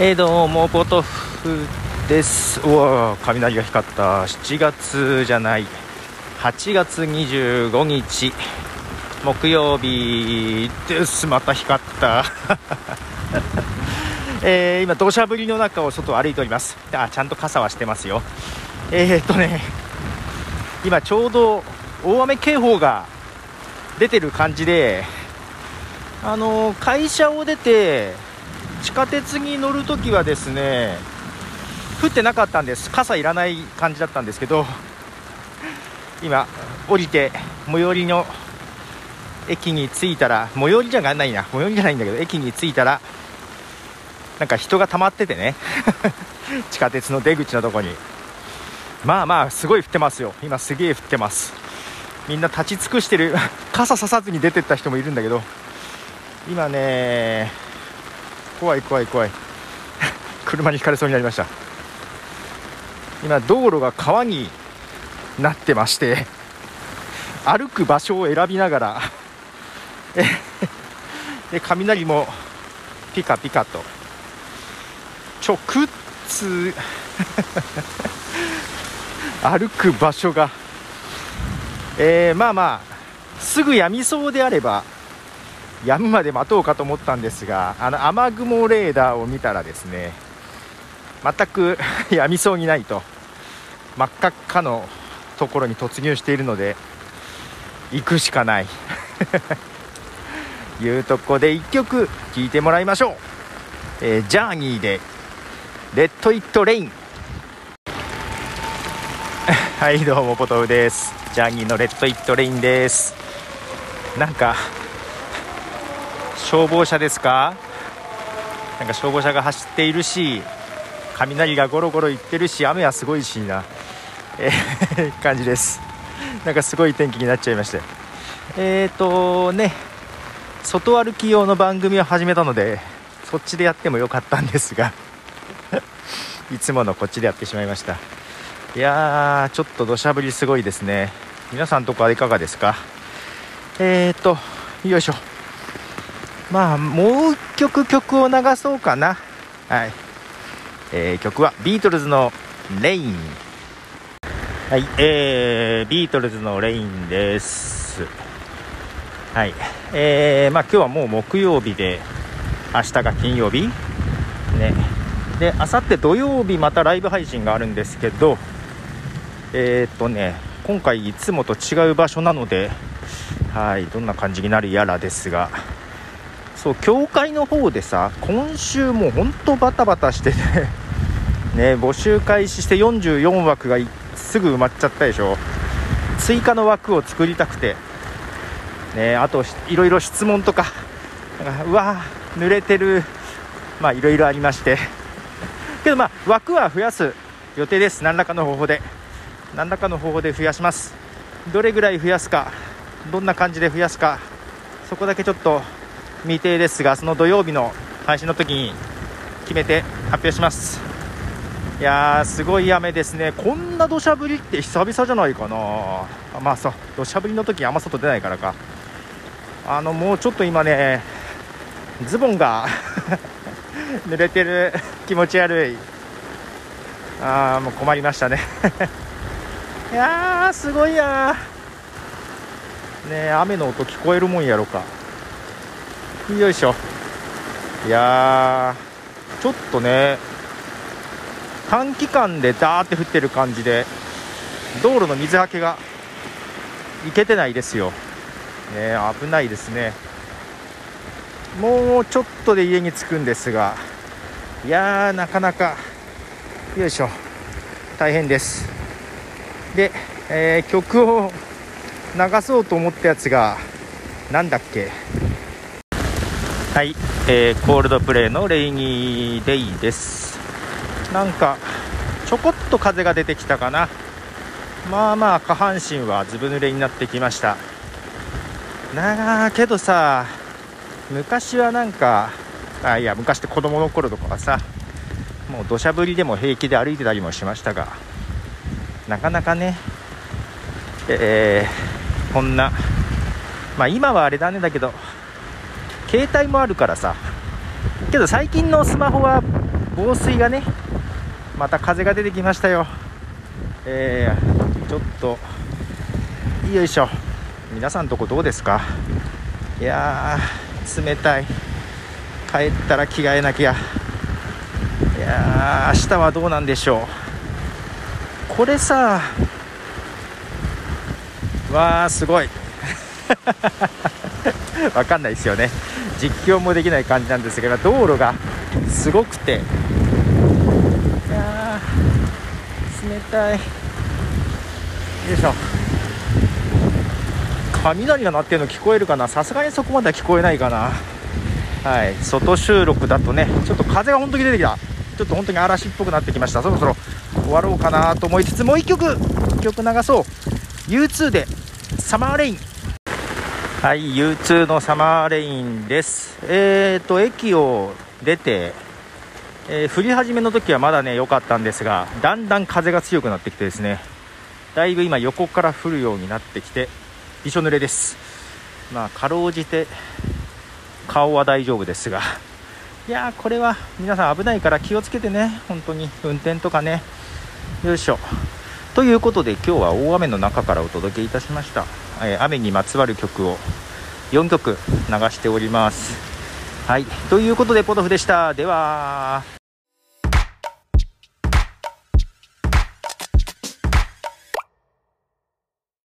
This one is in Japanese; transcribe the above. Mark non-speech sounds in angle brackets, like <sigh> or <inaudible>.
えー、どうもポトフです。うわ雷が光った。7月じゃない。8月25日。木曜日です。また光った。<laughs> えー、今土砂降りの中を外を歩いております。あちゃんと傘はしてますよ。えー、っとね今ちょうど大雨警報が出てる感じであの会社を出て地下鉄に乗るときはですね降ってなかったんです。傘いらない感じだったんですけど今降りて最寄りの駅に着いたら最寄りじゃないな最寄りじゃないんだけど駅に着いたらなんか人が溜まっててね <laughs> 地下鉄の出口のとこに。まあまあすごい降ってますよ。今すげえ降ってます。みんな立ち尽くしてる。傘ささずに出てった人もいるんだけど今ね怖い怖い怖い。<laughs> 車にひかれそうになりました。今道路が川になってまして歩く場所を選びながら <laughs> で雷もピカピカと。直通 <laughs> 歩く場所が、えー、まあまあすぐやみそうであればやむまで待とうかと思ったんですがあの雨雲レーダーを見たらですね全く <laughs> やみそうにないと真っ赤っかのところに突入しているので行くしかない。<laughs> いうとこで1曲聴いてもらいましょう、えー、ジャーニーで「レッド・イット・レイン」<laughs> はいどうもポトフです。ジャーニーのレッド・イット・レインです。なんか消防車ですか？なんか消防車が走っているし雷がゴロゴロいってるし雨はすごいしな。えー、<laughs> 感じです。なんかすごい天気になっちゃいまして。えっ、ー、とね外歩き用の番組を始めたのでそっちでやってもよかったんですが <laughs> いつものこっちでやってしまいました。いやーちょっと土砂降りすごいですね。皆さんとこはいかがですか？えーとよいしょ。まあもう1曲曲を流そうかな。はい、えー、曲はビートルズの「レイン」はいえー、ビートルズの「レイン」です。はい、えー、まあ今日はもう木曜日で明日が金曜日。ね。であさって土曜日またライブ配信があるんですけどえー、っとね今回いつもと違う場所なのではいどんな感じになるやらですが。そう教会の方でさ今週もうほんとバタバタしてて <laughs> ね募集開始して44枠がすぐ埋まっちゃったでしょ。追加の枠を作りたくてね、あといろいろ質問とかうわ濡れてるまあいろいろありまして。けどまあ枠は増やす予定です。何らかの方法で。何らかの方法で増やします。どれぐらい増やすかどんな感じで増やすかそこだけちょっと未定ですがその土曜日の配信の時に決めて発表します。いやーすごい雨ですね。こんな土砂降りって久々じゃないかな。まあそう。土砂降りの時あんま外出ないからか。あのもうちょっと今ねズボンが <laughs> 濡れてる気持ち悪い。ああもう困りましたね。<laughs> いやーすごいやね雨の音聞こえるもんやろか。よいしょ。いやちょっとね短期間でダーって降ってる感じで道路の水はけがいけてないですよ。ね、危ないですね。もうちょっとで家に着くんですがいやーなかなかよいしょ。大変です。で、えー、曲を流そうと思ったやつがなんだっけ、えー、コールドプレイのレイニーデイです。なんかちょこっと風が出てきたかな。まあまあ下半身はずぶ濡れになってきました。なあけどさ昔はなんかあいや昔って子供の頃とかはさもう土砂降りでも平気で歩いてたりもしましたがなかなかねえー、こんなまあ今はあれだねだけど携帯もあるからさ。けど最近のスマホは防水がねまた風が出てきましたよ。えー、ちょっとよいしょ。皆さんとこどうですか？いや冷たい。帰ったら着替えなきゃ。いや明日はどうなんでしょう。これさわあすごい。<laughs> わかんないですよね。実況もできない感じなんですが道路がすごくて。いや冷たい。よいしょ。雷が鳴ってるの聞こえるかな？さすがにそこまでは聞こえないかな。はい。外収録だとねちょっと風が本当に出てきた。ちょっと本当に嵐っぽくなってきました。そろそろ終わろうかなと思いつつもう1曲曲流そう。U2 でサマーレインはい U2 のサマーレインです。えーと駅を出て、えー、降り始めの時はまだね良かったんですがだんだん風が強くなってきてですね。だいぶ今横から降るようになってきてびしょ濡れです。まあかろうじて顔は大丈夫ですが。いやこれは皆さん危ないから気をつけてね。本当に運転とかね。よいしょ。ということで今日は大雨の中からお届けいたしました、え、雨にまつわる曲を4曲流しております。はい。ということでポトフでした。では。